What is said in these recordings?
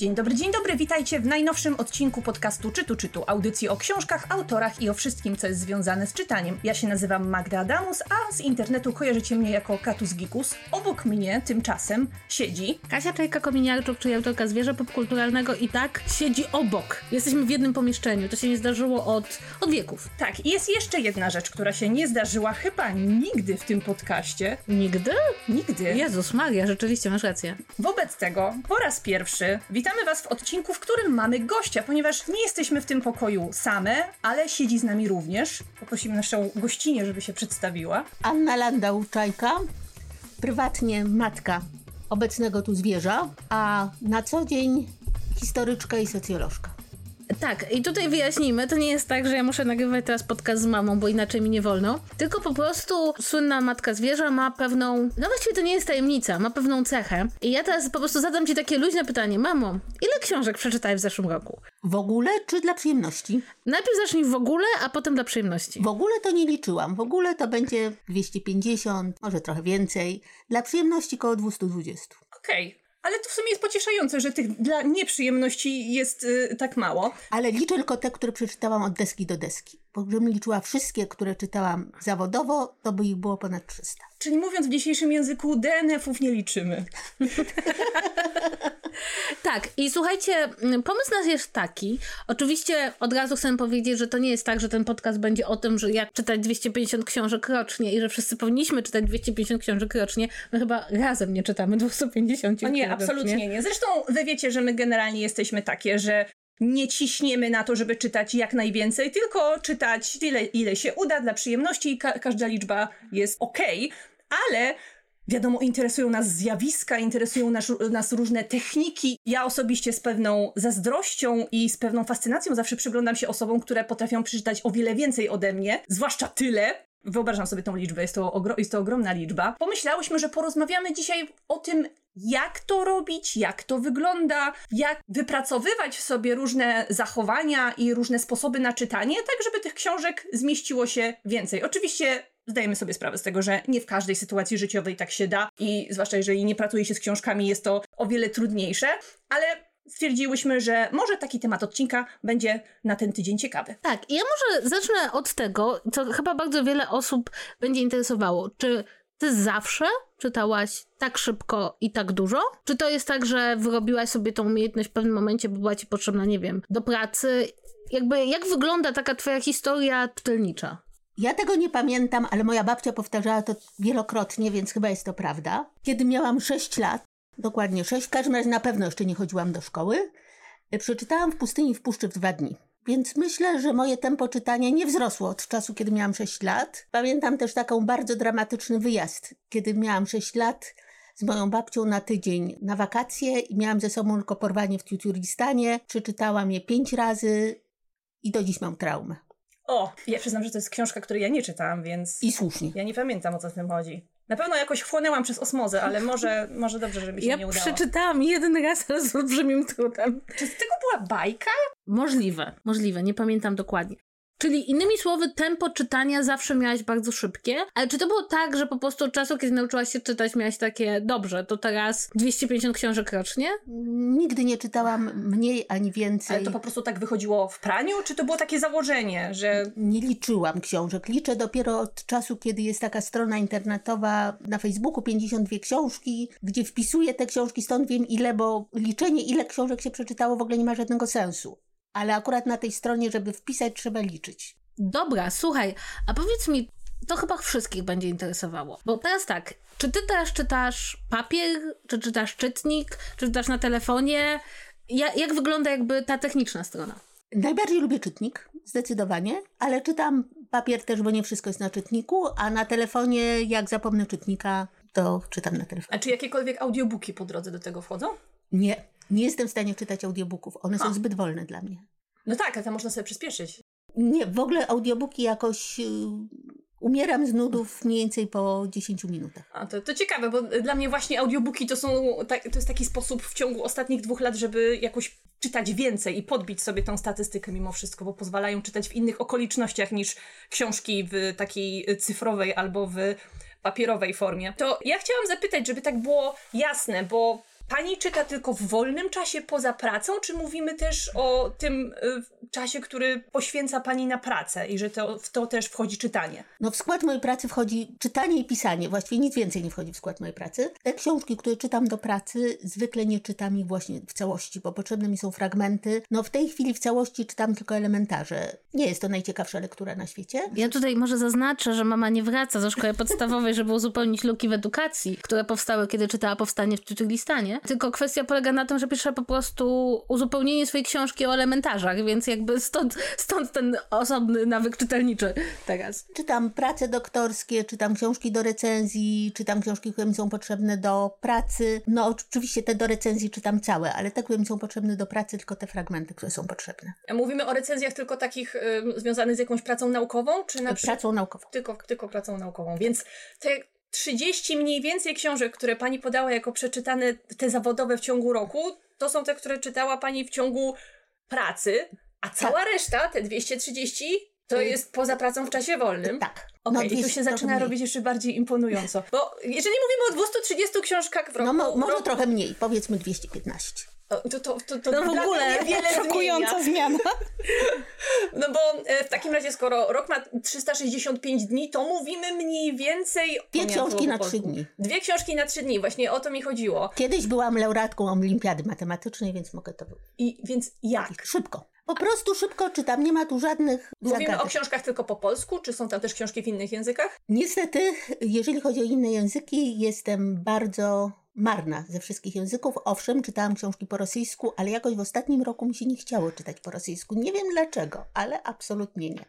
Dzień dobry, dzień dobry, witajcie w najnowszym odcinku podcastu Czytu Czytu, audycji o książkach, autorach i o wszystkim, co jest związane z czytaniem. Ja się nazywam Magda Adamus, a z internetu kojarzycie mnie jako Katus Gikus. Obok mnie tymczasem siedzi... Kasia Czajka-Kominiarczuk, czyli autorka Zwierzę Popkulturalnego i tak siedzi obok. Jesteśmy w jednym pomieszczeniu, to się nie zdarzyło od, od wieków. Tak, i jest jeszcze jedna rzecz, która się nie zdarzyła chyba nigdy w tym podcaście. Nigdy? Nigdy. Jezus Maria, rzeczywiście masz rację. Wobec tego, po raz pierwszy, witamy Was w odcinku, w którym mamy gościa, ponieważ nie jesteśmy w tym pokoju same, ale siedzi z nami również. Poprosimy naszą gościnię, żeby się przedstawiła. Anna Landau-Czajka, prywatnie matka obecnego tu zwierza, a na co dzień historyczka i socjolożka. Tak, i tutaj wyjaśnijmy, to nie jest tak, że ja muszę nagrywać teraz podcast z mamą, bo inaczej mi nie wolno, tylko po prostu słynna matka zwierza ma pewną, no właściwie to nie jest tajemnica, ma pewną cechę. I ja teraz po prostu zadam ci takie luźne pytanie, mamo, ile książek przeczytałeś w zeszłym roku? W ogóle czy dla przyjemności? Najpierw zacznij w ogóle, a potem dla przyjemności. W ogóle to nie liczyłam. W ogóle to będzie 250, może trochę więcej. Dla przyjemności koło 220. Okej. Ale to w sumie jest pocieszające, że tych dla nieprzyjemności jest y, tak mało. Ale liczę tylko te, które przeczytałam od deski do deski. Bo gdybym liczyła wszystkie, które czytałam zawodowo, to by ich było ponad 300. Czyli mówiąc w dzisiejszym języku, DNF-ów nie liczymy. Tak, i słuchajcie, mm, pomysł nas jest taki. Oczywiście od razu chcę powiedzieć, że to nie jest tak, że ten podcast będzie o tym, że jak czytać 250 książek rocznie i że wszyscy powinniśmy czytać 250 książek rocznie. My chyba razem nie czytamy 250 O nie, rocznie. absolutnie nie. Zresztą wy wiecie, że my generalnie jesteśmy takie, że nie ciśniemy na to, żeby czytać jak najwięcej, tylko czytać tyle, ile się uda dla przyjemności i ka- każda liczba jest okej, ale wiadomo, interesują nas zjawiska, interesują nas, nas różne techniki. Ja osobiście z pewną zazdrością i z pewną fascynacją zawsze przyglądam się osobom, które potrafią przeczytać o wiele więcej ode mnie, zwłaszcza tyle, Wyobrażam sobie tą liczbę, jest to, jest to ogromna liczba. Pomyślałyśmy, że porozmawiamy dzisiaj o tym, jak to robić, jak to wygląda, jak wypracowywać w sobie różne zachowania i różne sposoby na czytanie, tak żeby tych książek zmieściło się więcej. Oczywiście zdajemy sobie sprawę z tego, że nie w każdej sytuacji życiowej tak się da i zwłaszcza jeżeli nie pracuje się z książkami, jest to o wiele trudniejsze, ale stwierdziłyśmy, że może taki temat odcinka będzie na ten tydzień ciekawy. Tak, ja może zacznę od tego, co chyba bardzo wiele osób będzie interesowało. Czy ty zawsze czytałaś tak szybko i tak dużo? Czy to jest tak, że wyrobiłaś sobie tą umiejętność w pewnym momencie, bo była ci potrzebna, nie wiem, do pracy? Jakby, jak wygląda taka twoja historia czytelnicza? Ja tego nie pamiętam, ale moja babcia powtarzała to wielokrotnie, więc chyba jest to prawda. Kiedy miałam 6 lat, dokładnie 6, w każdym razie na pewno jeszcze nie chodziłam do szkoły, y, przeczytałam w pustyni w puszczy w dwa dni. Więc myślę, że moje tempo czytania nie wzrosło od czasu, kiedy miałam 6 lat. Pamiętam też taką bardzo dramatyczny wyjazd, kiedy miałam 6 lat z moją babcią na tydzień na wakacje i miałam ze sobą tylko porwanie w Tiuturistanie. Przeczytałam je pięć razy i do dziś mam traumę. O, ja przyznam, że to jest książka, której ja nie czytałam, więc I słusznie. ja nie pamiętam o co w tym chodzi. Na pewno jakoś wchłonęłam przez osmozę, ale może, może dobrze, że mi się Ja nie udało. przeczytałam jeden raz, ale z olbrzymim trudem. Czy z tego była bajka? Możliwe, możliwe, nie pamiętam dokładnie. Czyli innymi słowy, tempo czytania zawsze miałaś bardzo szybkie, ale czy to było tak, że po prostu od czasu, kiedy nauczyłaś się czytać, miałaś takie, dobrze, to teraz 250 książek rocznie? Nigdy nie czytałam mniej ani więcej. Ale to po prostu tak wychodziło w praniu, czy to było takie założenie, że Nie liczyłam książek. Liczę dopiero od czasu, kiedy jest taka strona internetowa na Facebooku 52 książki, gdzie wpisuję te książki, stąd wiem ile, bo liczenie ile książek się przeczytało w ogóle nie ma żadnego sensu. Ale akurat na tej stronie, żeby wpisać, trzeba liczyć. Dobra, słuchaj, a powiedz mi, to chyba wszystkich będzie interesowało. Bo teraz tak, czy ty teraz czytasz papier, czy czytasz czytnik, czy czytasz na telefonie? Ja, jak wygląda jakby ta techniczna strona? Najbardziej lubię czytnik, zdecydowanie, ale czytam papier też, bo nie wszystko jest na czytniku, a na telefonie, jak zapomnę czytnika, to czytam na telefonie. A czy jakiekolwiek audiobooki po drodze do tego wchodzą? Nie, nie jestem w stanie czytać audiobooków. One są zbyt wolne dla mnie. No tak, ale tam można sobie przyspieszyć. Nie, w ogóle audiobooki jakoś y, umieram z nudów mniej więcej po 10 minutach. A to, to ciekawe, bo dla mnie właśnie audiobooki to są, tak, to jest taki sposób w ciągu ostatnich dwóch lat, żeby jakoś czytać więcej i podbić sobie tą statystykę mimo wszystko, bo pozwalają czytać w innych okolicznościach niż książki w takiej cyfrowej albo w papierowej formie. To ja chciałam zapytać, żeby tak było jasne, bo pani czyta tylko w wolnym czasie poza pracą, czy mówimy też o tym y, czasie, który poświęca pani na pracę i że to, w to też wchodzi czytanie? No w skład mojej pracy wchodzi czytanie i pisanie. Właściwie nic więcej nie wchodzi w skład mojej pracy. Te książki, które czytam do pracy, zwykle nie czytam ich właśnie w całości, bo potrzebne mi są fragmenty. No w tej chwili w całości czytam tylko elementarze. Nie jest to najciekawsza lektura na świecie. Ja tutaj może zaznaczę, że mama nie wraca ze szkoły podstawowej, żeby uzupełnić luki w edukacji, które powstały, kiedy czytała Powstanie w Czytylistanie. Tylko kwestia polega na tym, że pisze po prostu uzupełnienie swojej książki o elementarzach, więc jakby stąd, stąd ten osobny nawyk czytelniczy teraz. Czytam prace doktorskie, czytam książki do recenzji, czytam książki, które mi są potrzebne do pracy. No oczywiście te do recenzji czytam całe, ale te, które mi są potrzebne do pracy, tylko te fragmenty, które są potrzebne. Mówimy o recenzjach tylko takich y, związanych z jakąś pracą naukową, czy na. Pracą naukową. Tylko, tylko pracą naukową, więc te 30 mniej więcej książek, które pani podała jako przeczytane, te zawodowe w ciągu roku, to są te, które czytała pani w ciągu pracy, a cała Tak. reszta, te 230, to jest poza pracą w czasie wolnym. Tak. Okej, i tu się trochę zaczyna mniej. robić jeszcze bardziej imponująco. Bo jeżeli mówimy o 230 książkach w roku, No mo- może roku trochę mniej, powiedzmy 215. to, to, to, to, No w ogóle szokująca zmiana. No bo e, w takim razie, skoro rok ma 365 dni, to mówimy mniej więcej... Dwie książki na trzy dni. Dwie książki na trzy dni, właśnie o to mi chodziło. Kiedyś byłam laureatką olimpiady matematycznej, więc mogę to I więc jak? szybko. Po prostu szybko czytam, nie ma tu żadnych Mówimy zagadek. o książkach tylko po polsku, czy są tam też książki w innych językach? Niestety, jeżeli chodzi o inne języki, jestem bardzo marna ze wszystkich języków. Owszem, czytałam książki po rosyjsku, ale jakoś w ostatnim roku mi się nie chciało czytać po rosyjsku. Nie wiem dlaczego, ale absolutnie nie.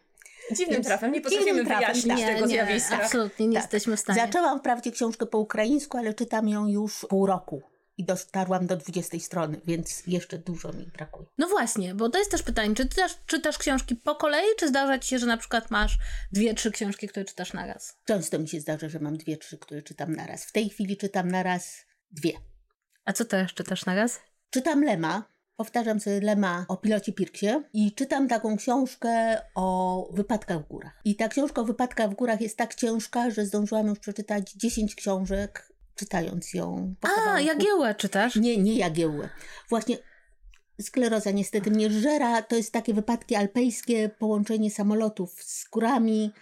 Dziwnym Więc trafem, nie potrafimy trafem, wyjaśnić tak. tego nie, zjawiska. absolutnie nie Tak. jesteśmy w stanie. Zaczęłam wprawdzie książkę po ukraińsku, ale czytam ją już pół roku i dotarłam do 20 strony, więc jeszcze dużo mi brakuje. No właśnie, bo to jest też pytanie, czy czytasz, czytasz książki po kolei, czy zdarza ci się, że na przykład masz dwie, trzy książki, które czytasz na raz? Często mi się zdarza, że mam dwie, trzy, które czytam naraz. W tej chwili czytam naraz dwie. A co też czytasz na raz? Czytam Lema, powtarzam sobie Lema o pilocie Pirksie i czytam taką książkę o wypadkach w górach. I ta książka o wypadkach w górach jest tak ciężka, że zdążyłam już przeczytać 10 książek, czytając ją. po A. Jagiełłę czytasz? Nie, nie Jagiełłę. Właśnie skleroza niestety mnie żera. To jest takie wypadki alpejskie, połączenie samolotów z górami.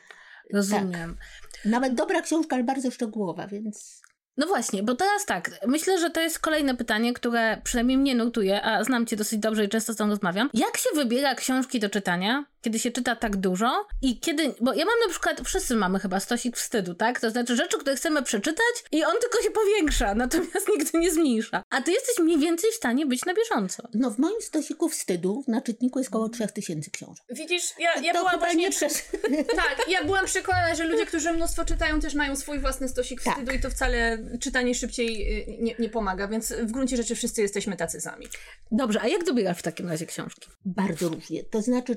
Rozumiem. Nawet dobra książka, ale bardzo szczegółowa, więc... No właśnie, bo teraz tak, myślę, że to jest kolejne pytanie, które przynajmniej mnie nurtuje, a znam cię dosyć dobrze i często z tą rozmawiam. Jak się wybiera książki do czytania, kiedy się czyta tak dużo i kiedy, bo ja mam na przykład, wszyscy mamy chyba stosik wstydu, tak? To znaczy rzeczy, które chcemy przeczytać i on tylko się powiększa, natomiast nigdy nie zmniejsza. A ty jesteś mniej więcej w stanie być na bieżąco. No w moim stosiku wstydu na czytniku jest około 3000 książek. Widzisz, ja, ja to byłam chyba właśnie... nie przez... Tak, ja byłam przekonana, że ludzie, którzy mnóstwo czytają, też mają swój własny stosik Tak. wstydu i to wcale czytanie szybciej y, nie, nie pomaga, więc w gruncie rzeczy wszyscy jesteśmy tacy sami. Dobrze, a jak dobierasz w takim razie książki? Bardzo różnie. To znaczy,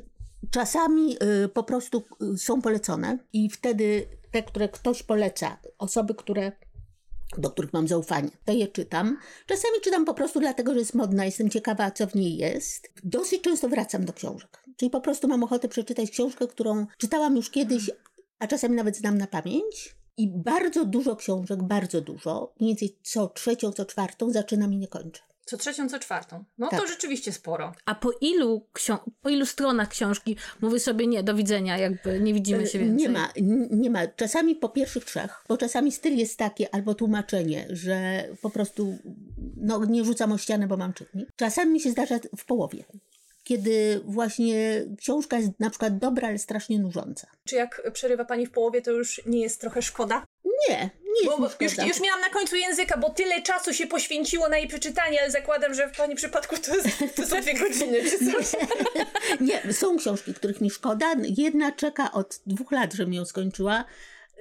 czasami y, po prostu y, są polecone i wtedy te, które ktoś poleca, osoby, które do których mam zaufanie, to je czytam. Czasami czytam po prostu dlatego, że jest modna, jestem ciekawa, co w niej jest. Dosyć często wracam do książek. Czyli po prostu mam ochotę przeczytać książkę, którą czytałam już kiedyś, a czasami nawet znam na pamięć. I bardzo dużo książek, bardzo dużo, mniej więcej co trzecią, co czwartą zaczynam i nie kończę. Co trzecią, co czwartą. No to Tak. rzeczywiście sporo. A po ilu, po ilu stronach książki mówię sobie nie, do widzenia, jakby nie widzimy się więcej? Nie ma, nie ma. Czasami po pierwszych trzech, bo czasami styl jest taki albo tłumaczenie, że po prostu no, nie rzucam o ścianę, bo mam czytnik. Czasami mi się zdarza w połowie, kiedy właśnie książka jest na przykład dobra, ale strasznie nużąca. Czy jak przerywa pani w połowie, to już nie jest trochę szkoda? Nie, nie Bo, bo już, już miałam na końcu języka, bo tyle czasu się poświęciło na jej przeczytanie, ale zakładam, że w pani przypadku to, jest, to są dwie godziny coś. Nie, są książki, których mi szkoda. Jedna czeka od dwóch lat, żebym ją skończyła.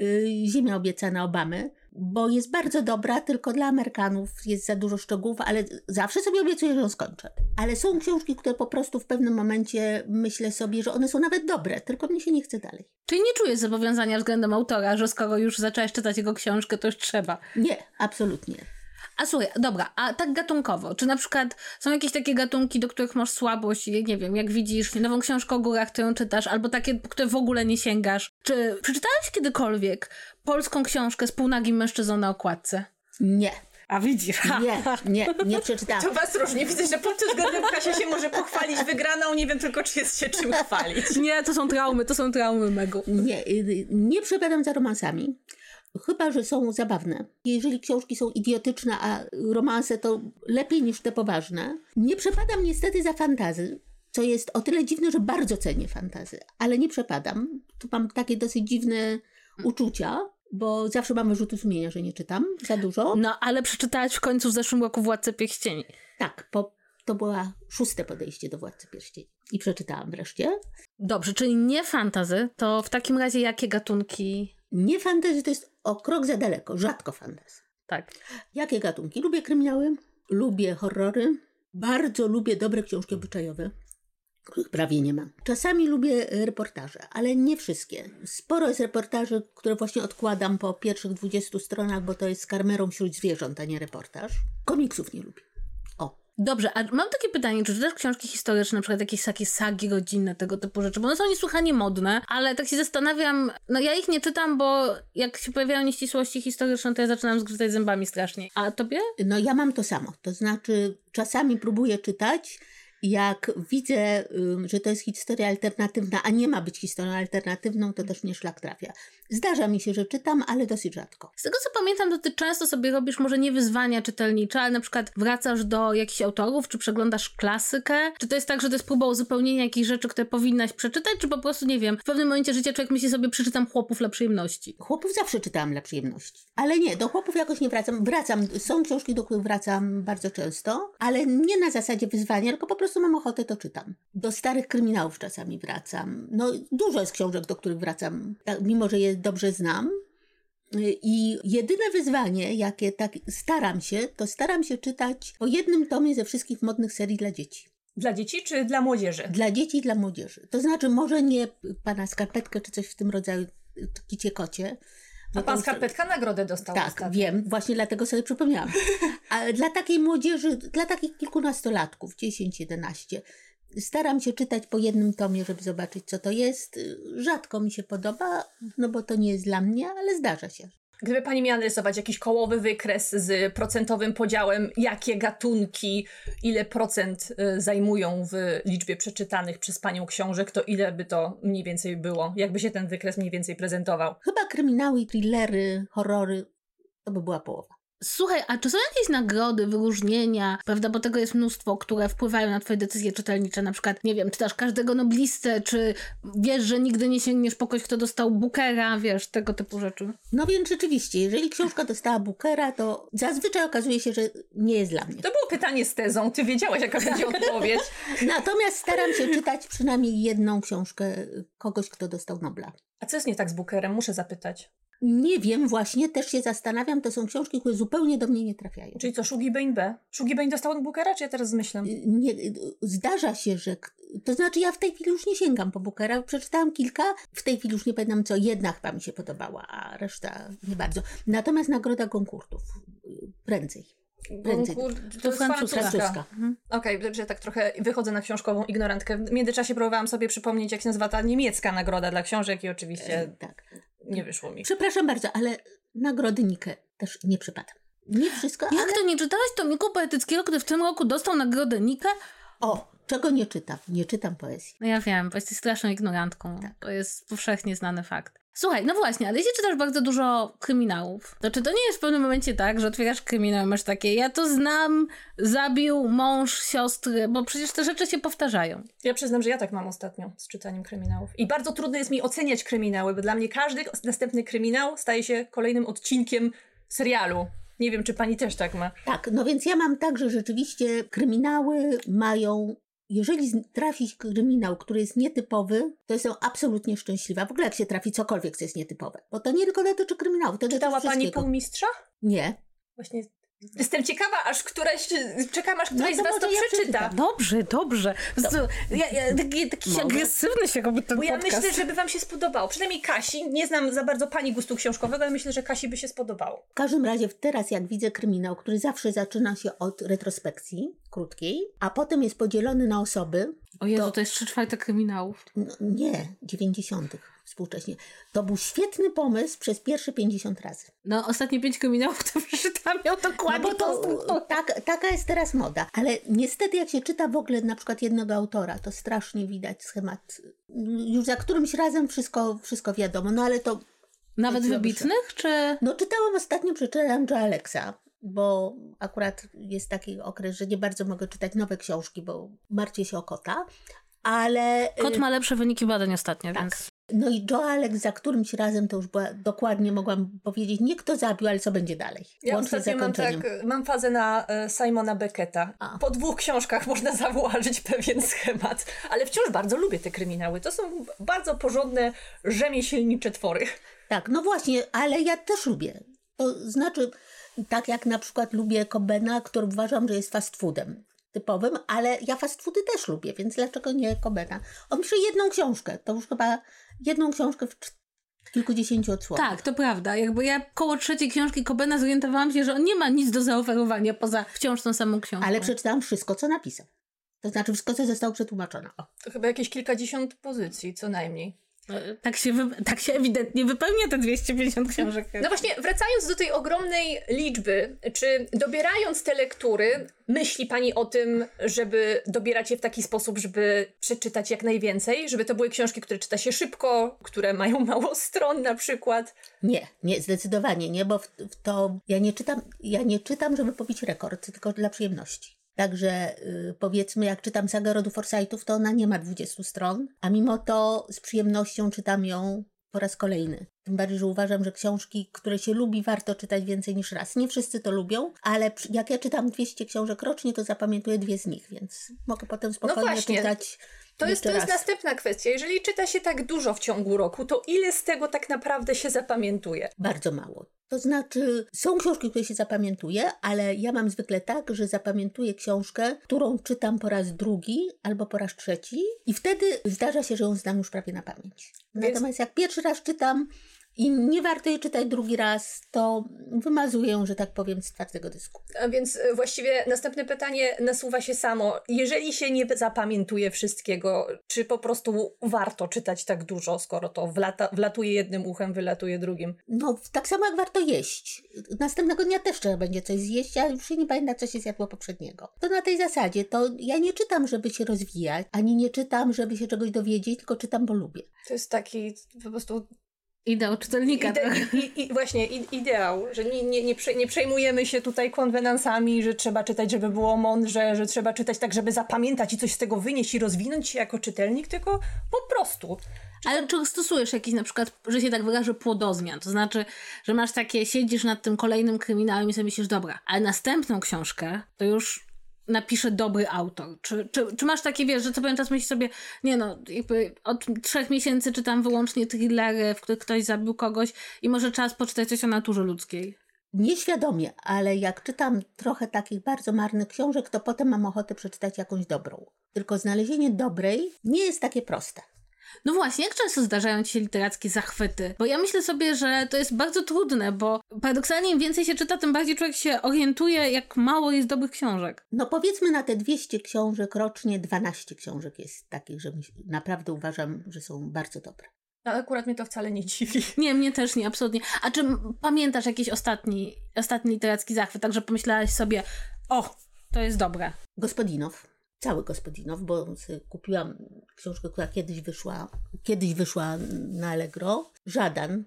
y, Ziemia obiecana Obamy, bo jest bardzo dobra, tylko dla Amerykanów jest za dużo szczegółów, ale zawsze sobie obiecuję, że ją skończę. Ale są książki, które po prostu w pewnym momencie myślę sobie, że one są nawet dobre, tylko mnie się nie chce dalej. Czyli nie czujesz zobowiązania względem autora, że skoro już zaczęłaś czytać jego książkę, to już trzeba. Nie, absolutnie. A słuchaj, dobra, a tak gatunkowo, czy na przykład są jakieś takie gatunki, do których masz słabość, nie wiem, jak widzisz nową książkę o górach, którą czytasz, albo takie, po które w ogóle nie sięgasz. Czy przeczytałeś kiedykolwiek polską książkę z półnagim mężczyzną na okładce? Nie. A widzisz. Ha. Nie, nie, nie przeczytałam. To was różni. Widzę, że pod tym względem Kasia się może pochwalić wygraną. Nie wiem tylko, czy jest się czym chwalić. Nie, to są traumy, to są traumy Megu. Nie, y, nie przepadam za romansami. Chyba, że są zabawne. Jeżeli książki są idiotyczne, a romanse to lepiej niż te poważne. Nie przepadam niestety za fantazy, co jest o tyle dziwne, że bardzo cenię fantazy, ale nie przepadam. Tu mam takie dosyć dziwne uczucia, bo zawsze mam wyrzuty sumienia, że nie czytam za dużo. No, ale przeczytałaś w końcu w zeszłym roku Władcę Pierścieni. Tak, po, to była szóste podejście do Władcy Pierścieni. I przeczytałam wreszcie. Dobrze, czyli nie fantazy, to w takim razie jakie gatunki? Nie fantazy to jest o krok za daleko, rzadko fantazy. Tak. Jakie gatunki? Lubię kryminały, lubię horrory, bardzo lubię dobre książki obyczajowe, których prawie nie mam. Czasami lubię reportaże, ale nie wszystkie. Sporo jest reportaży, które właśnie odkładam po pierwszych 20 stronach, bo to jest z karmerą wśród zwierząt, a nie reportaż. Komiksów nie lubię. Dobrze, a mam takie pytanie, czy czytasz książki historyczne, na przykład jakieś takie sagi rodzinne, tego typu rzeczy, bo one są niesłychanie modne, ale tak się zastanawiam, no ja ich nie czytam, bo jak się pojawiają nieścisłości historyczne, to ja zaczynam zgrzytać zębami strasznie. A tobie? No ja mam to samo. To znaczy czasami próbuję czytać, jak widzę, że to jest historia alternatywna, a nie ma być historią alternatywną, to też mnie szlak trafia. Zdarza mi się, że czytam, ale dosyć rzadko. Z tego co pamiętam, to ty często sobie robisz może nie wyzwania czytelnicze, ale na przykład wracasz do jakichś autorów, czy przeglądasz klasykę, czy to jest tak, że to jest próba uzupełnienia jakichś rzeczy, które powinnaś przeczytać, czy po prostu, nie wiem, w pewnym momencie życia człowiek myśli sobie, przeczytam chłopów dla przyjemności. Chłopów zawsze czytałam dla przyjemności. Ale nie, do chłopów jakoś nie wracam. Wracam, są książki, do których wracam bardzo często, ale nie na zasadzie wyzwania, tylko po prostu mam ochotę, to czytam. Do starych kryminałów czasami wracam. No, dużo jest książek, do których wracam, tak, mimo że je dobrze znam. I jedyne wyzwanie, jakie tak staram się, to staram się czytać po jednym tomie ze wszystkich modnych serii dla dzieci. Dla dzieci czy dla młodzieży? Dla dzieci i dla młodzieży. To znaczy, może nie pana skarpetkę czy coś w tym rodzaju, kicie kocie. A bo pan Skarpetka nagrodę dostał Tak, ostatnio. wiem, właśnie dlatego sobie przypomniałam. Ale dla takiej młodzieży, dla takich kilkunastolatków, 10-11, staram się czytać po jednym tomie, żeby zobaczyć, co to jest. Rzadko mi się podoba, no bo to nie jest dla mnie, ale zdarza się. Gdyby pani miała narysować jakiś kołowy wykres z procentowym podziałem, jakie gatunki, ile procent y, zajmują w liczbie przeczytanych przez panią książek, to ile by to mniej więcej było? Jakby się ten wykres mniej więcej prezentował? Chyba kryminały, thrillery, horrory, to by była połowa. Słuchaj, a czy są jakieś nagrody, wyróżnienia, prawda, bo tego jest mnóstwo, które wpływają na twoje decyzje czytelnicze, na przykład, nie wiem, czytasz każdego noblistę, czy wiesz, że nigdy nie sięgniesz po kogoś, kto dostał Bookera, wiesz, tego typu rzeczy. No więc rzeczywiście, jeżeli książka dostała Bookera, to zazwyczaj okazuje się, że nie jest dla mnie. To było pytanie z tezą, ty wiedziałaś jaka będzie odpowiedź. Natomiast staram się czytać przynajmniej jedną książkę kogoś, kto dostał Nobla. A co jest nie tak z Bookerem? Muszę zapytać. Nie wiem, właśnie też się zastanawiam. To są książki, które zupełnie do mnie nie trafiają. Czyli co, Shugi Bain B? Shugi Bain dostał Bookera, czy ja teraz zmyślam? Nie, zdarza się, że. To znaczy, ja w tej chwili już nie sięgam po Bookera. Przeczytałam kilka. W tej chwili już nie pamiętam, co jedna chyba mi się podobała, a reszta nie bardzo. Natomiast nagroda konkurtów. Prędzej. Prędzej. Konkurs- To to jest francuska. francuska. Mhm. Okej, że tak trochę wychodzę na książkową ignorantkę. W międzyczasie próbowałam sobie przypomnieć, jak się nazywa ta niemiecka nagroda dla książek i oczywiście E, tak. Nie wyszło mi. Przepraszam bardzo, ale nagrody Nike też nie przypadam. Nie wszystko, ale. Jak to nie czytałaś tomiku poetyckiego, który w tym roku dostał nagrodę Nika? O, czego nie czytam? Nie czytam poezji. No ja wiem, bo jesteś straszną ignorantką. Tak. To jest powszechnie znany fakt. Słuchaj, no właśnie, ale jeśli czytasz bardzo dużo kryminałów, to czy to nie jest w pewnym momencie tak, że otwierasz kryminał i masz takie, ja to znam, zabił mąż siostry, bo przecież te rzeczy się powtarzają. Ja przyznam, że ja tak mam ostatnio z czytaniem kryminałów. I bardzo trudno jest mi oceniać kryminały, bo dla mnie każdy następny kryminał staje się kolejnym odcinkiem serialu. Nie wiem, czy pani też tak ma. Tak, no więc ja mam tak, że rzeczywiście kryminały mają. Jeżeli trafi kryminał, który jest nietypowy, to jestem absolutnie szczęśliwa. W ogóle jak się trafi cokolwiek, co jest nietypowe. Bo to nie tylko dotyczy kryminału, to Czytała dotyczy pani wszystkiego. Półmistrza? Nie. Właśnie jestem ciekawa, aż któraś, czekam aż któraś No to z was to ja przeczyta. przeczytam. Dobrze, dobrze. Ja, ja, taki taki Mogę? agresywny się robi ten Bo ja podcast. myślę, że by wam się spodobało. Przynajmniej Kasi. Nie znam za bardzo pani gustu książkowego, ale myślę, że Kasi by się spodobało. W każdym razie teraz, jak widzę kryminał, który zawsze zaczyna się od retrospekcji krótkiej, a potem jest podzielony na osoby, O Jezu, to- to jest trzy czwarte kryminałów. no, nie, 90. współcześnie. To był świetny pomysł przez pierwsze 50 razy. No, ostatnie pięć kryminałów to przeczytałam miał dokładnie No to, to, tak, taka jest teraz moda. Ale niestety jak się czyta w ogóle na przykład jednego autora, to strasznie widać schemat. Już za którymś razem wszystko, wszystko wiadomo, no ale to... Nawet wybitnych, czy... No czytałam ostatnio, przeczytałam Joe Alexa, bo akurat jest taki okres, że nie bardzo mogę czytać nowe książki, bo martwię się o kota. Ale... Kot y, ma lepsze wyniki badań ostatnio, Tak. więc... No i Joe Alex za którymś razem to już była, dokładnie mogłam powiedzieć, nie kto zabił, ale co będzie dalej. Ja Łącznie ostatnio mam, tak, mam fazę na e, Simona Becketa. A. Po dwóch książkach można zauważyć pewien schemat, ale wciąż bardzo lubię te kryminały. To są bardzo porządne, rzemieślnicze twory. Tak, no właśnie, ale ja też lubię. To znaczy, tak jak na przykład lubię Kobena, który uważam, że jest fast foodem typowym, ale ja fast foody też lubię, więc dlaczego nie Kobena? On pisze jedną książkę, to już chyba jedną książkę w kilkudziesięciu odsłonach. Tak, to prawda. Jakby ja koło trzeciej książki Kobena zorientowałam się, że on nie ma nic do zaoferowania poza wciąż tą samą książką. Ale przeczytałam wszystko, co napisał. To znaczy wszystko, co zostało przetłumaczone. O. To chyba jakieś kilkadziesiąt pozycji, co najmniej. Tak się, wy... tak się ewidentnie wypełnia te 250 książek. No właśnie, wracając do tej ogromnej liczby, czy dobierając te lektury, myśli Pani o tym, żeby dobierać je w taki sposób, żeby przeczytać jak najwięcej? Żeby to były książki, które czyta się szybko, które mają mało stron na przykład? Nie, nie, zdecydowanie nie, bo w, w to ja nie czytam, ja nie czytam, żeby pobić rekord, tylko dla przyjemności. Także y, powiedzmy, jak czytam sagę rodu Forsythów, to ona nie ma 20 stron, a mimo to z przyjemnością czytam ją po raz kolejny. Tym bardziej, że uważam, że książki, które się lubi, warto czytać więcej niż raz. Nie wszyscy to lubią, ale jak ja czytam 200 książek rocznie, to zapamiętuję dwie z nich, więc mogę potem spokojnie właśnie. czytać. To jest, to jest następna kwestia. Jeżeli czyta się tak dużo w ciągu roku, to ile z tego tak naprawdę się zapamiętuje? Bardzo mało. To znaczy, są książki, które się zapamiętuje, ale ja mam zwykle tak, że zapamiętuję książkę, którą czytam po raz drugi albo po raz trzeci, i wtedy zdarza się, że ją znam już prawie na pamięć. Więc- Natomiast jak pierwszy raz czytam i nie warto jej czytać drugi raz, to wymazuję że tak powiem, z twardego dysku. A więc e, właściwie następne pytanie nasuwa się samo. Jeżeli się nie zapamiętuje wszystkiego, czy po prostu warto czytać tak dużo, skoro to wlata, wlatuje jednym uchem, wylatuje drugim? No, tak samo jak warto jeść. Następnego dnia też trzeba będzie coś zjeść, ale już się nie pamięta, co się zjadło poprzedniego. To na tej zasadzie, to ja nie czytam, żeby się rozwijać, ani nie czytam, żeby się czegoś dowiedzieć, tylko czytam, bo lubię. To jest taki po prostu Ideał czytelnika. ide- trochę. i, i, właśnie ideał, że nie, nie, nie, nie przejmujemy się tutaj konwenansami, że trzeba czytać, żeby było mądrze, że trzeba czytać tak, żeby zapamiętać i coś z tego wynieść i rozwinąć się jako czytelnik, tylko po prostu. Ale czy stosujesz jakiś na przykład, że się tak wyrażę, płodozmian? To znaczy, że masz takie, siedzisz nad tym kolejnym kryminałem i sobie myślisz, dobra, ale następną książkę to już napisze dobry autor. Czy, czy, czy masz takie, wiesz, że co pewien czas myślisz sobie, nie no, jakby od trzech miesięcy czytam wyłącznie thrillery, w których ktoś zabił kogoś i może czas poczytać coś o naturze ludzkiej. Nieświadomie, ale jak czytam trochę takich bardzo marnych książek, to potem mam ochotę przeczytać jakąś dobrą. Tylko znalezienie dobrej nie jest takie proste. No właśnie, jak często zdarzają ci się literackie zachwyty? Bo ja myślę sobie, że to jest bardzo trudne, bo paradoksalnie im więcej się czyta, tym bardziej człowiek się orientuje, jak mało jest dobrych książek. No powiedzmy na te 200 książek rocznie 12 książek jest takich, że naprawdę uważam, że są bardzo dobre. Ale akurat mnie to wcale nie dziwi. Nie, mnie też nie, absolutnie. A czy pamiętasz jakiś ostatni, ostatni literacki zachwyt, tak że pomyślałaś sobie, o, to jest dobre. Gospodinow, cały Gospodinow, bo kupiłam książkę, która kiedyś wyszła, kiedyś wyszła na Allegro. Żadan,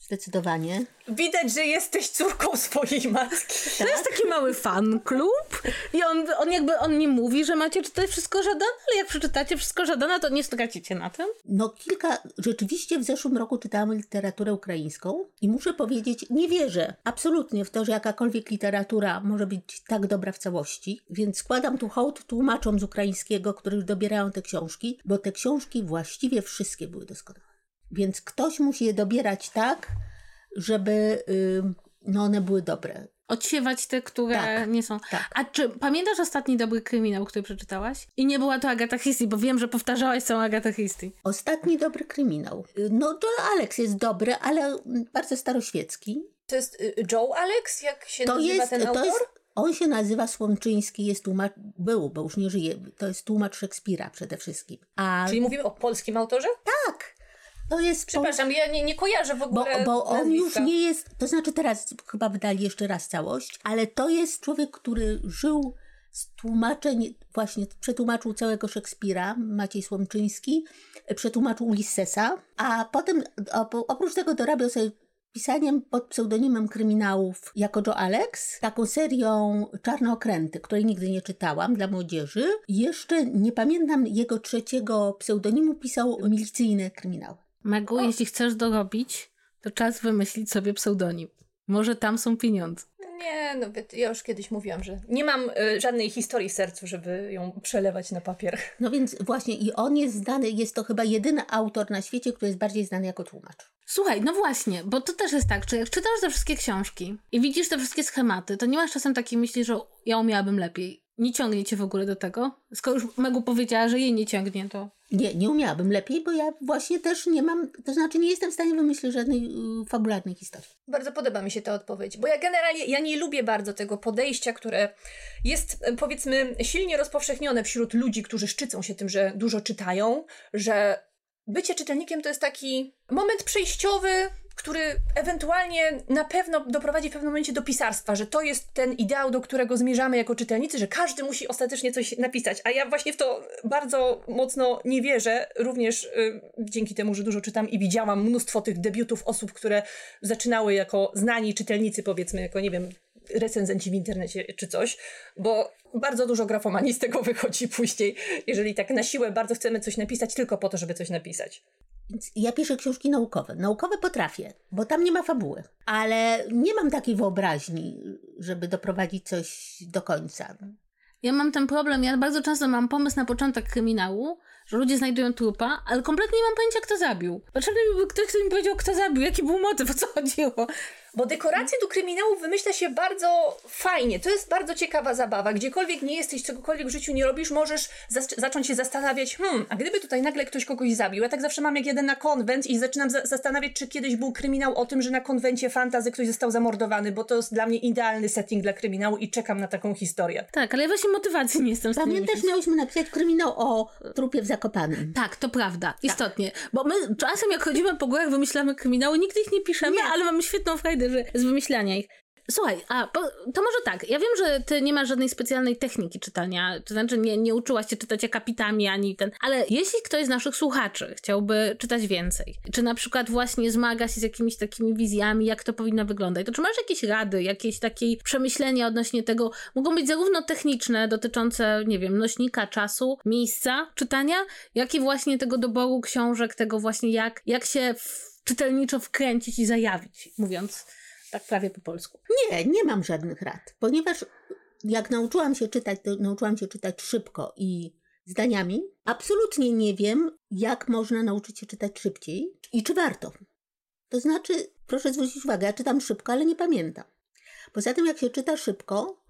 zdecydowanie. Widać, że jesteś córką swojej matki. To jest taki mały fan klub i on, on jakby, on nie mówi, że macie czytać wszystko żadane, ale jak przeczytacie wszystko żadane, to nie stracicie na tym. No kilka, rzeczywiście w zeszłym roku czytałam literaturę ukraińską i muszę powiedzieć, nie wierzę absolutnie w to, że jakakolwiek literatura może być tak dobra w całości, więc składam tu hołd tłumaczom z ukraińskiego, którzy dobierają te książki, bo te książki właściwie wszystkie były doskonałe. Więc ktoś musi je dobierać tak, żeby ym, no one były dobre. Odsiewać te, które Tak, nie są. tak. A czy pamiętasz ostatni dobry kryminał, który przeczytałaś? I nie była to Agata Christie, bo wiem, że powtarzałaś całą Agatę Christie. Ostatni dobry kryminał. Y, No Joel Alex jest dobry, ale bardzo staroświecki. To jest y, Joe Alex? Jak się To nazywa jest, ten autor? to jest, on się nazywa Słomczyński, jest tłumacz, był, bo już nie żyje, to jest tłumacz Szekspira przede wszystkim. A Czyli mówimy o polskim autorze? tak, To jest... Przepraszam, ja nie, nie kojarzę w ogóle Bo, bo on nazwiska. już nie jest, to znaczy teraz chyba wydali jeszcze raz całość, ale to jest człowiek, który żył z tłumaczeń, właśnie przetłumaczył całego Szekspira, Maciej Słomczyński, przetłumaczył Ulyssesa, a potem op- oprócz tego dorabiał sobie pisaniem pod pseudonimem kryminałów jako Joe Alex, taką serią Czarne Okręty, której nigdy nie czytałam dla młodzieży. Jeszcze nie pamiętam jego trzeciego pseudonimu, pisał milicyjne kryminały. Megu, jeśli chcesz dorobić, to czas wymyślić sobie pseudonim. Może tam są pieniądze. Nie, no ja już kiedyś mówiłam, że nie mam y, żadnej historii w sercu, żeby ją przelewać na papier. No więc właśnie i on jest znany, jest to chyba jedyny autor na świecie, który jest bardziej znany jako tłumacz. Słuchaj, no właśnie, bo to też jest tak, że jak czytasz te wszystkie książki i widzisz te wszystkie schematy, to nie masz czasem takiej myśli, że ja umiałabym lepiej. Nie ciągnie cię w ogóle do tego? Skoro już Megu powiedziała, że jej nie ciągnie, to... Nie, nie umiałabym lepiej, bo ja właśnie też nie mam, to znaczy nie jestem w stanie wymyślić żadnej y, fabularnej historii. Bardzo podoba mi się ta odpowiedź, bo ja generalnie ja nie lubię bardzo tego podejścia, które jest e, powiedzmy silnie rozpowszechnione wśród ludzi, którzy szczycą się tym, że dużo czytają, że bycie czytelnikiem to jest taki moment przejściowy, który ewentualnie na pewno doprowadzi w pewnym momencie do pisarstwa, że to jest ten ideał, do którego zmierzamy jako czytelnicy, że każdy musi ostatecznie coś napisać. A ja właśnie w to bardzo mocno nie wierzę, również y, dzięki temu, że dużo czytam i widziałam mnóstwo tych debiutów osób, które zaczynały jako znani czytelnicy, powiedzmy, jako nie wiem, recenzenci w internecie czy coś, bo bardzo dużo grafomanii z tego wychodzi później, jeżeli tak na siłę bardzo chcemy coś napisać tylko po to, żeby coś napisać. Więc ja piszę książki naukowe. Naukowe potrafię, bo tam nie ma fabuły. Ale nie mam takiej wyobraźni, żeby doprowadzić coś do końca. Ja mam ten problem, ja bardzo często mam pomysł na początek kryminału, że ludzie znajdują trupa, ale kompletnie nie mam pojęcia, kto zabił. Potrzebny mi był ktoś, kto mi powiedział, kto zabił, jaki był motyw, o co chodziło. Bo dekoracje do kryminału wymyśla się bardzo fajnie. To jest bardzo ciekawa zabawa. Gdziekolwiek nie jesteś, czegokolwiek w życiu nie robisz, możesz zacząć się zastanawiać, hmm, a gdyby tutaj nagle ktoś kogoś zabił? Ja tak zawsze mam jak jeden na konwent i zaczynam za- zastanawiać, czy kiedyś był kryminał o tym, że na konwencie fantazy ktoś został zamordowany, bo to jest dla mnie idealny setting dla kryminału i czekam na taką historię. Tak, ale ja właśnie motywacji nie jestem w stanie Pamiętasz, miałyśmy napisać kryminał o trupie w Zakopanym. Tak, to prawda, istotnie. Bo my czasem jak chodzimy po górach, wymyślamy kryminały, nigdy ich nie piszemy, Nie. ale mamy świetną frajdę że z wymyślania ich. Słuchaj, a po, to może tak, ja wiem, że ty nie masz żadnej specjalnej techniki czytania, to znaczy nie, nie uczyłaś się czytać akapitami ani ten, ale jeśli ktoś z naszych słuchaczy chciałby czytać więcej, czy na przykład właśnie zmaga się z jakimiś takimi wizjami, jak to powinno wyglądać, to czy masz jakieś rady, jakieś takie przemyślenia odnośnie tego, mogą być zarówno techniczne, dotyczące, nie wiem, nośnika czasu, miejsca czytania, jak i właśnie tego doboru książek, tego właśnie jak, jak się w, czytelniczo wkręcić i zajawić, mówiąc tak prawie po polsku. Nie, nie mam żadnych rad, ponieważ jak nauczyłam się czytać, to nauczyłam się czytać szybko i zdaniami. Absolutnie nie wiem, jak można nauczyć się czytać szybciej i czy warto. To znaczy, proszę zwrócić uwagę, ja czytam szybko, ale nie pamiętam. Poza tym, jak się czyta szybko,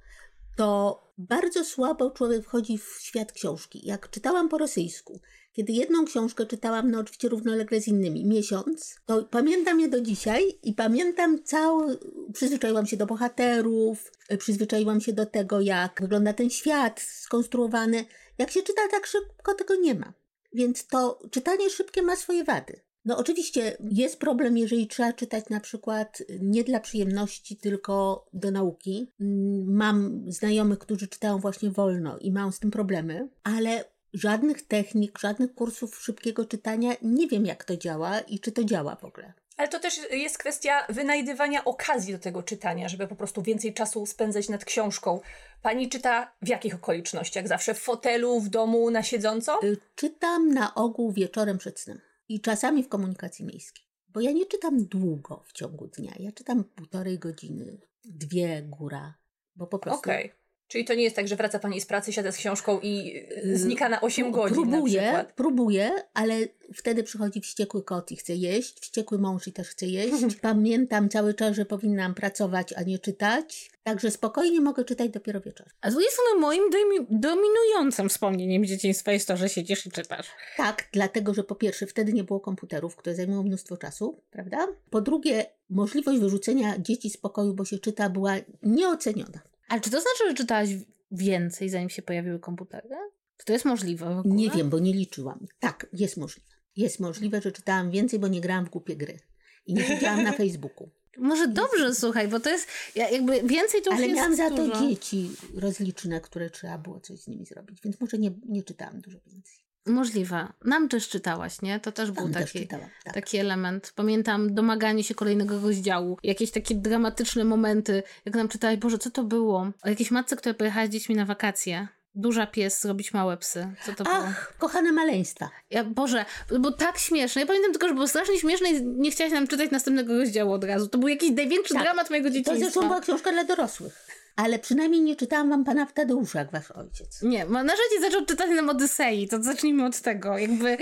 to bardzo słabo człowiek wchodzi w świat książki. Jak czytałam po rosyjsku, kiedy jedną książkę czytałam, no oczywiście równolegle z innymi, miesiąc, to pamiętam je do dzisiaj i pamiętam cały, przyzwyczaiłam się do bohaterów, y, przyzwyczaiłam się do tego, jak wygląda ten świat skonstruowany. Jak się czyta tak szybko, tego nie ma. Więc to czytanie szybkie ma swoje wady. No oczywiście jest problem, jeżeli trzeba czytać na przykład nie dla przyjemności, tylko do nauki. Mm, Mam znajomych, którzy czytają właśnie wolno i mają z tym problemy, ale żadnych technik, żadnych kursów szybkiego czytania nie wiem jak to działa i czy to działa w ogóle. Ale to też jest kwestia wynajdywania okazji do tego czytania, żeby po prostu więcej czasu spędzać nad książką. Pani czyta w jakich okolicznościach? Zawsze w fotelu, w domu, na siedząco? Y, Czytam na ogół wieczorem przed snem i czasami w komunikacji miejskiej. Bo ja nie czytam długo w ciągu dnia. Ja czytam półtorej godziny, dwie góra, bo po prostu... Okej. Czyli to nie jest tak, że wraca pani z pracy, siada z książką i y, znika na 8 Pró- godzin na próbuję, przykład. Próbuję, ale wtedy przychodzi wściekły kot i chce jeść, wściekły mąż i też chce jeść. Pamiętam cały czas, że powinnam pracować, a nie czytać. Także spokojnie mogę czytać dopiero wieczorem. A z drugiej strony moim domi- dominującym wspomnieniem dzieciństwa jest to, że siedzisz i czytasz. Tak, dlatego, że po pierwsze wtedy nie było komputerów, które zajmują mnóstwo czasu, prawda? Po drugie, możliwość wyrzucenia dzieci z pokoju, bo się czyta, była nieoceniona. Ale czy to znaczy, że czytałaś więcej, zanim się pojawiły komputery? Czy to jest możliwe w ogóle? Nie wiem, bo nie liczyłam. Tak, jest możliwe. Jest możliwe, że czytałam więcej, bo nie grałam w głupie gry. I nie siedziałam na Facebooku. Może dobrze, słuchaj, bo to jest ja- jakby więcej to już Ale miałam za to dużo. dzieci rozliczne, które trzeba było coś z nimi zrobić, więc może nie, nie czytałam dużo więcej. Możliwe. Nam też czytałaś, nie? To też był Tam też taki, czytałam. Tak. taki element. Pamiętam domaganie się kolejnego rozdziału, jakieś takie dramatyczne momenty, jak nam czytałaś, Boże, co to było? O jakiejś matce, która pojechała z dziećmi na wakacje. Duża pies, zrobić małe psy. Co to było? Ach, kochane maleństwa. Ja, Boże, było tak śmieszne. Ja pamiętam tylko, że było strasznie śmieszne i nie chciałaś nam czytać następnego rozdziału od razu. To był jakiś największy Tak. dramat mojego To zresztą dzieciństwa. była książka dla dorosłych. Ale przynajmniej nie czytałam wam pana Tadeusza, jak wasz ojciec. Nie, nasz ojciec zaczął czytać nam Odysei, to zacznijmy od tego, jakby...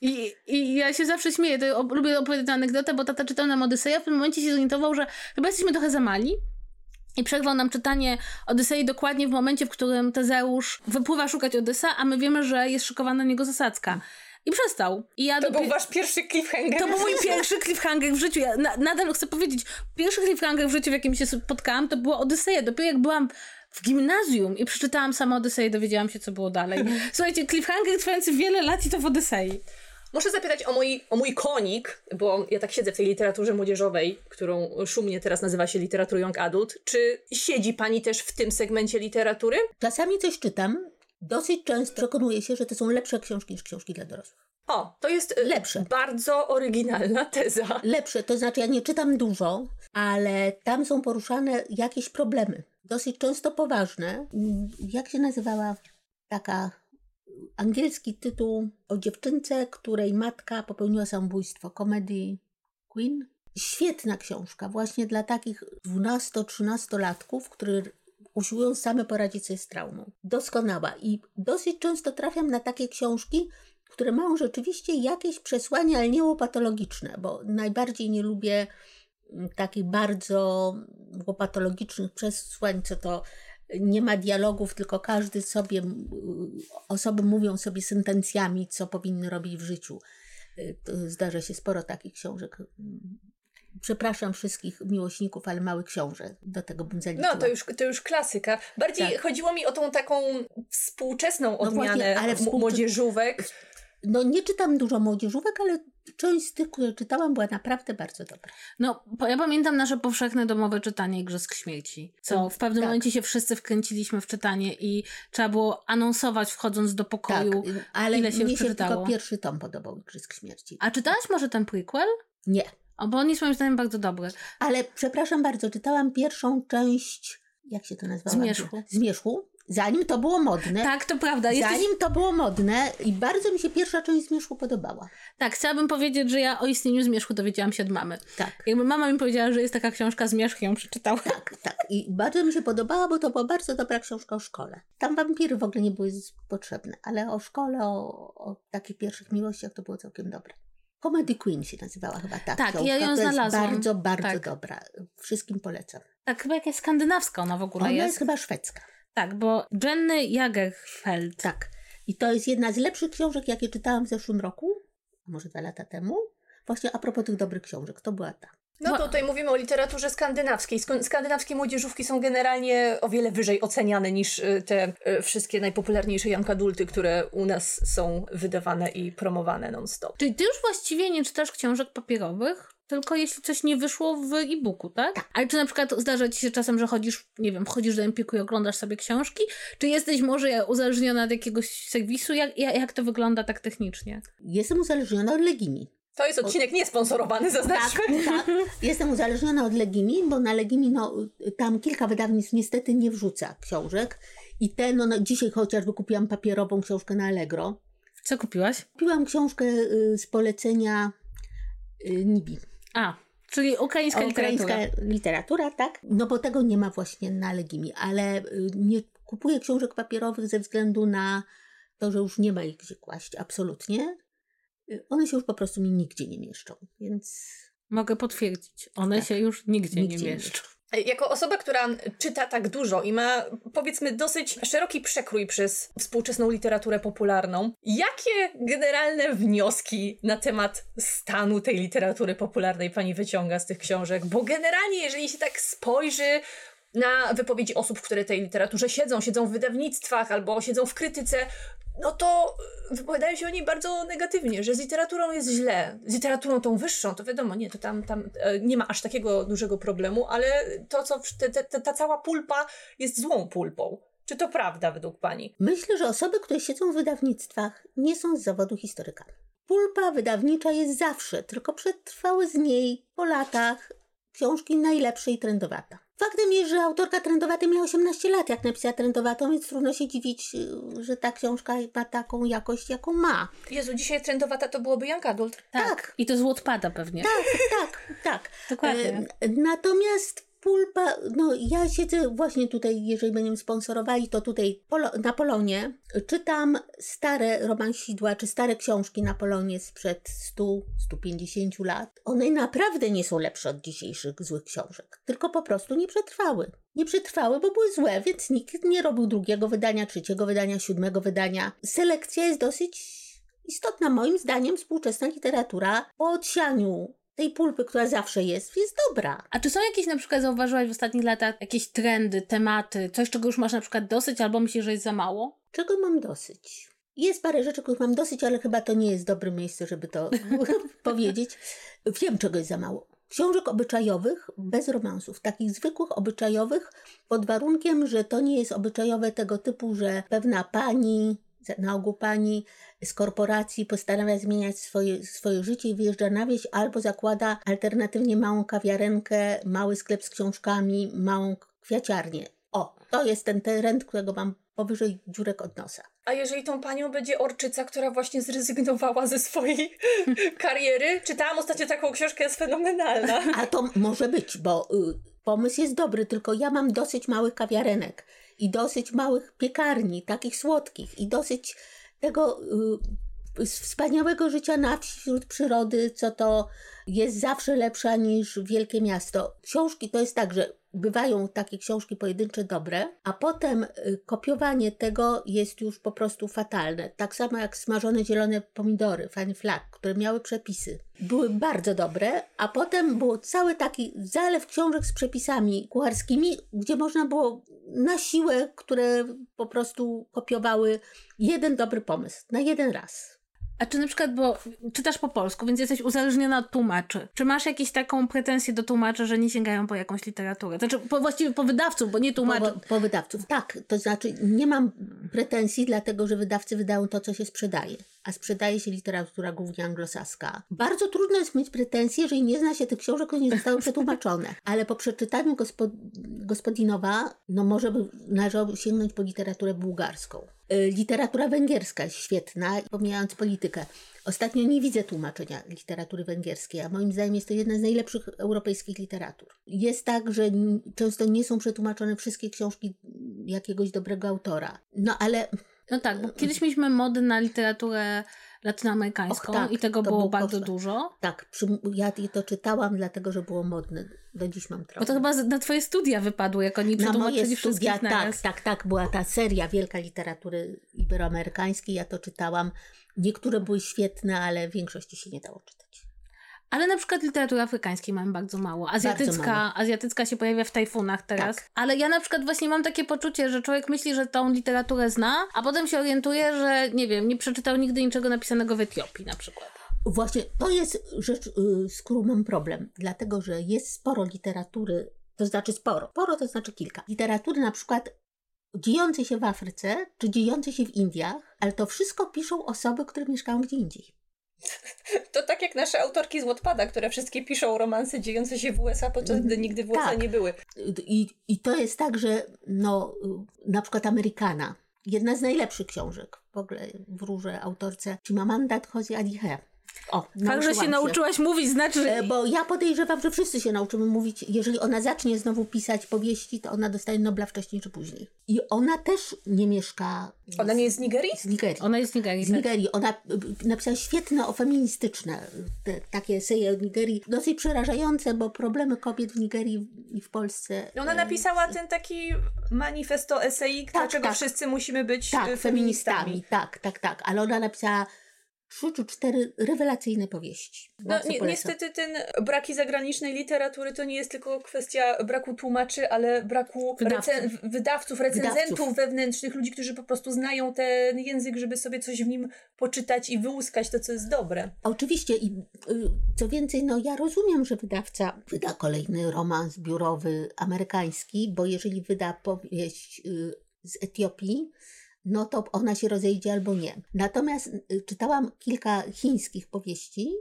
I, I ja się zawsze śmieję, to op- lubię opowiadać tę anegdotę, bo tata czytał nam Odyseja, w pewnym momencie się zorientował, że chyba jesteśmy trochę za mali i przerwał nam czytanie Odysei dokładnie w momencie, w którym Tezeusz wypływa szukać Odysa, a my wiemy, że jest szykowana na niego zasadzka. I przestał. I ja To dopiero- był wasz pierwszy cliffhanger. to był mój pierwszy cliffhanger w życiu. Ja na, nadal chcę powiedzieć, pierwszy cliffhanger w życiu, w jakim się spotkałam, to była Odyseja. Dopiero jak byłam w gimnazjum i przeczytałam sama Odyseję, dowiedziałam się, co było dalej. Słuchajcie, cliffhanger trwający wiele lat i to w Odysei. Muszę zapytać o mój, o mój konik, bo ja tak siedzę w tej literaturze młodzieżowej, którą szumnie teraz nazywa się literaturą young adult. Czy siedzi pani też w tym segmencie literatury? Czasami coś czytam. Dosyć często przekonuję się, że to są lepsze książki niż książki dla dorosłych. O, to jest e, Lepsze. bardzo oryginalna teza. Lepsze, to znaczy ja nie czytam dużo, ale tam są poruszane jakieś problemy. Dosyć często poważne. Jak się nazywała taka angielski tytuł o dziewczynce, której matka popełniła samobójstwo? Comedy Queen? Świetna książka, właśnie dla takich 12-13-latków, którzy usiłują same poradzić sobie z traumą. Doskonała. I dosyć często trafiam na takie książki, które mają rzeczywiście jakieś przesłanie, ale nie łopatologiczne, bo najbardziej nie lubię mm, takich bardzo łopatologicznych przesłań, co to nie ma dialogów, tylko każdy sobie, osoby mówią sobie sentencjami, co powinny robić w życiu. Y, Zdarza się sporo takich książek. Mm, Przepraszam wszystkich miłośników, ale małych książek. Do tego bym zaliczyła. No, to już, to już klasyka. Bardziej Tak. chodziło mi o tą taką współczesną właśnie, odmianę ale m- współcze- młodzieżówek. No nie czytam dużo młodzieżówek, ale część z tych, które czytałam, była naprawdę bardzo dobra. No, ja pamiętam nasze powszechne domowe czytanie Igrzysk Śmierci, co w pewnym Tak. momencie się wszyscy wkręciliśmy w czytanie i trzeba było anonsować wchodząc do pokoju. Tak, ale ile się już mnie się tylko pierwszy tom podobał, Igrzysk Śmierci. A czytałaś może ten prequel? Nie, O, bo on jest moim zdaniem bardzo dobry. ale przepraszam bardzo, czytałam pierwszą część, jak się to nazywało? Zmierzchu. Zmierzchu, zanim to było modne. Tak, to prawda. Jesteś... Zanim to było modne i bardzo mi się pierwsza część Zmierzchu podobała. Tak, chciałabym powiedzieć, że ja o istnieniu Zmierzchu dowiedziałam się od mamy. Tak. Jakby mama mi powiedziała, że jest taka książka Zmierzch, ją przeczytała. Tak, tak. I bardzo mi się podobała, bo to była bardzo dobra książka o szkole. Tam wampiry w ogóle nie były potrzebne, ale o szkole, o, o takich pierwszych miłościach to było całkiem dobre. Comedy Queen się nazywała chyba ta Tak, książka. ja ją to jest znalazłam. bardzo, bardzo Tak. dobra. Wszystkim polecam. Tak, chyba jakaś skandynawska ona w ogóle Ona jest. jest. chyba szwedzka. Tak, bo Jenny Jagerfeld. Tak. I to jest jedna z lepszych książek, jakie czytałam w zeszłym roku, może dwa lata temu. Właśnie a propos tych dobrych książek, to była ta. No to tutaj mówimy o literaturze skandynawskiej. Sk- Skandynawskie młodzieżówki są generalnie o wiele wyżej oceniane niż y, te y, wszystkie najpopularniejsze young adulty, które u nas są wydawane i promowane non-stop. Czyli ty już właściwie nie czytasz książek papierowych, tylko jeśli coś nie wyszło w e-booku, tak? Ale czy na przykład zdarza ci się czasem, że chodzisz, nie wiem, chodzisz do Empiku i oglądasz sobie książki? Czy jesteś może uzależniona od jakiegoś serwisu? Jak, jak, jak to wygląda tak technicznie? Jestem uzależniona od Legimi. To jest odcinek niesponsorowany, zaznaczmy. Tak, jestem uzależniona od Legimi, bo na Legimi no, tam kilka wydawnictw niestety nie wrzuca książek. I te, no, no dzisiaj chociażby kupiłam papierową książkę na Allegro. Co kupiłaś? Kupiłam książkę y, z polecenia y, Nibi. A, czyli ukraińska, Ukraińska literatura. literatura, tak? No bo tego nie ma właśnie na Legimi, ale y, nie kupuję książek papierowych ze względu na to, że już nie ma ich gdzie kłaść, absolutnie. Y, One się już po prostu mi nigdzie nie mieszczą, więc Mogę potwierdzić. One Tak. się już nigdzie, nigdzie nie mieszczą. Jako osoba, która czyta tak dużo i ma powiedzmy dosyć szeroki przekrój przez współczesną literaturę popularną, jakie generalne wnioski na temat stanu tej literatury popularnej pani wyciąga z tych książek? Bo generalnie, jeżeli się tak spojrzy na wypowiedzi osób, które tej literaturze siedzą, siedzą w wydawnictwach albo siedzą w krytyce, no to wypowiadają się o niej bardzo negatywnie, że z literaturą jest źle. Z literaturą tą wyższą, to wiadomo, nie, to tam, tam e, nie ma aż takiego dużego problemu, ale to, co te, te, ta cała pulpa jest złą pulpą. Czy to prawda według Pani? Myślę, że osoby, które siedzą w wydawnictwach, nie są z zawodu historykami. Pulpa wydawnicza jest zawsze, tylko przetrwały z niej po latach książki najlepsze i trendowata. Faktem jest, że autorka trendowaty miała 18 lat, jak napisała trendowatą, więc trudno się dziwić, że ta książka ma taką jakość, jaką ma. Jezu, dzisiaj trendowata to byłoby Young Adult. Tak. Tak. I to z Wattpada pewnie. Tak, tak, tak. Dokładnie. E, Natomiast pulpa, no ja siedzę właśnie tutaj, jeżeli będziemy sponsorowali, to tutaj polo, na Polonie czytam stare romansidła, czy stare książki na Polonie sprzed 100-150 lat. One naprawdę nie są lepsze od dzisiejszych złych książek, tylko po prostu nie przetrwały. Nie przetrwały, bo były złe, więc nikt nie robił drugiego wydania, trzeciego wydania, siódmego wydania. Selekcja jest dosyć istotna. Moim zdaniem współczesna literatura po odsianiu tej pulpy, która zawsze jest, jest dobra. A czy są jakieś, na przykład zauważyłaś w ostatnich latach, jakieś trendy, tematy, coś, czego już masz na przykład dosyć, albo myślisz, że jest za mało? Czego mam dosyć? Jest parę rzeczy, których mam dosyć, ale chyba to nie jest dobre miejsce, żeby to powiedzieć. Wiem, czego jest za mało. Książek obyczajowych bez romansów, takich zwykłych obyczajowych, pod warunkiem, że to nie jest obyczajowe tego typu, że pewna pani, na ogół pani z korporacji postanawia zmieniać swoje, swoje życie i wyjeżdża na wieś, albo zakłada alternatywnie małą kawiarenkę, mały sklep z książkami, małą kwiaciarnię. O, to jest ten trend, którego mam powyżej dziurek od nosa. A jeżeli tą panią będzie Orczyca, która właśnie zrezygnowała ze swojej kariery? Czytałam ostatnio taką książkę, jest fenomenalna. A to może być, bo y, pomysł jest dobry, tylko ja mam dosyć małych kawiarenek i dosyć małych piekarni, takich słodkich i dosyć tego y, wspaniałego życia na wsi wśród przyrody, co to jest zawsze lepsza niż wielkie miasto. Książki to jest tak, że bywają takie książki pojedyncze dobre, a potem y, kopiowanie tego jest już po prostu fatalne. Tak samo jak smażone zielone pomidory, Fanny Flack, które miały przepisy. Były bardzo dobre, a potem był cały taki zalew książek z przepisami kucharskimi, gdzie można było na siłę, które po prostu kopiowały jeden dobry pomysł na jeden raz. A czy na przykład, bo czytasz po polsku, więc jesteś uzależniona od tłumaczy. Czy masz jakieś taką pretensję do tłumaczy, że nie sięgają po jakąś literaturę? Znaczy, po, właściwie po wydawców, bo nie tłumaczy. Po, po wydawców, tak. To znaczy, nie mam pretensji, dlatego że wydawcy wydają to, co się sprzedaje. A sprzedaje się literatura głównie anglosaska. Bardzo trudno jest mieć pretensje, jeżeli nie zna się tych książek, które nie zostały przetłumaczone. Ale po przeczytaniu gospod Gospodinowa, no może by należało sięgnąć po literaturę bułgarską. Y, literatura węgierska jest świetna, pomijając politykę. Ostatnio nie widzę tłumaczenia literatury węgierskiej, a moim zdaniem jest to jedna z najlepszych europejskich literatur. Jest tak, że często nie są przetłumaczone wszystkie książki jakiegoś dobrego autora. No ale. No tak, bo kiedyś mieliśmy mody na literaturę latynoamerykańską Och, tak, i tego było był bardzo dużo. Tak, przy, ja to czytałam, dlatego że było modne. Do dziś mam trochę. Bo to chyba na twoje studia wypadło, jak oni na moje studia, tak, tak, tak, była ta seria wielka literatury iberoamerykańskiej, ja to czytałam. Niektóre były świetne, ale w większości się nie dało czytać. Ale na przykład literatury afrykańskiej mamy bardzo mało. Azjatycka, mało. azjatycka się pojawia w tajfunach teraz. Tak. Ale ja na przykład właśnie mam takie poczucie, że człowiek myśli, że tą literaturę zna, a potem się orientuje, że nie wiem, nie przeczytał nigdy niczego napisanego w Etiopii na przykład. Właśnie to jest rzecz, y, z którą mam problem, dlatego że jest sporo literatury, to znaczy sporo, sporo to znaczy kilka. Literatury na przykład dziejącej się w Afryce, czy dziejącej się w Indiach, ale to wszystko piszą osoby, które mieszkają gdzie indziej. To tak jak nasze autorki z Wattpada, które wszystkie piszą romanse dziejące się w USA, podczas gdy nigdy w USA Tak. nie były. I, I to jest tak, że no, na przykład Amerykana, jedna z najlepszych książek, w ogóle wróżę autorce Chimamanda Ngozi Adichie. O, Fakt, że nauczyłam się nauczyłaś mówić, znaczy... E, Bo ja podejrzewam, że wszyscy się nauczymy mówić. Jeżeli ona zacznie znowu pisać powieści, to ona dostanie Nobla wcześniej czy później. I ona też nie mieszka Ona nie jest z Nigerii? z Nigerii. Ona jest z Nigerii. Z Nigerii. Ona y, napisała świetne o feministyczne te, takie eseje o Nigerii. Dosyć przerażające, bo problemy kobiet w Nigerii i w Polsce. Ona e, napisała ten taki manifesto eseik, Tak, dlaczego tak. wszyscy musimy być Tak, e, feministami. Tak, tak, tak. Ale ona napisała trzy czy cztery rewelacyjne powieści. No, ni- niestety ten braki zagranicznej literatury to nie jest tylko kwestia braku tłumaczy, ale braku Wydawców. recen- wydawców, recenzentów Wydawców. wewnętrznych, ludzi, którzy po prostu znają ten język, żeby sobie coś w nim poczytać i wyłuskać to, co jest dobre. Oczywiście i y, co więcej, no ja rozumiem, że wydawca wyda kolejny romans biurowy amerykański, bo jeżeli wyda powieść y, z Etiopii, no to ona się rozejdzie albo nie. Natomiast y, czytałam kilka chińskich powieści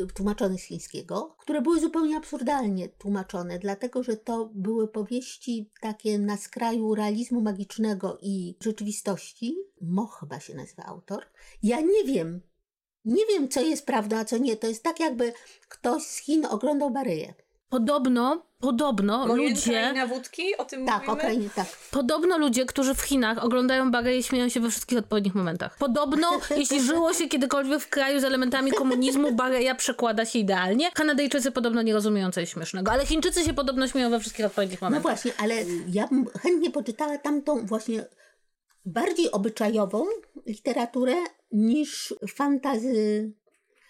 y, tłumaczonych z chińskiego, które były zupełnie absurdalnie tłumaczone, dlatego że to były powieści takie na skraju realizmu magicznego i rzeczywistości. Mo chyba się nazywa autor. Ja nie wiem, nie wiem, co jest prawdą, a co nie. To jest tak, jakby ktoś z Chin oglądał Baryję. Podobno, podobno Moje ludzie, kraina wódki, o tym Tak, mówimy? Ukrainie, tak. podobno ludzie, którzy w Chinach oglądają bagę i śmieją się we wszystkich odpowiednich momentach. Podobno, jeśli żyło się kiedykolwiek w kraju z elementami komunizmu, Bareja przekłada się idealnie. Kanadyjczycy podobno nie rozumieją, co jest śmiesznego, ale Chińczycy się podobno śmieją we wszystkich odpowiednich No momentach. właśnie, ale ja bym chętnie poczytała tamtą właśnie bardziej obyczajową literaturę niż fantazy.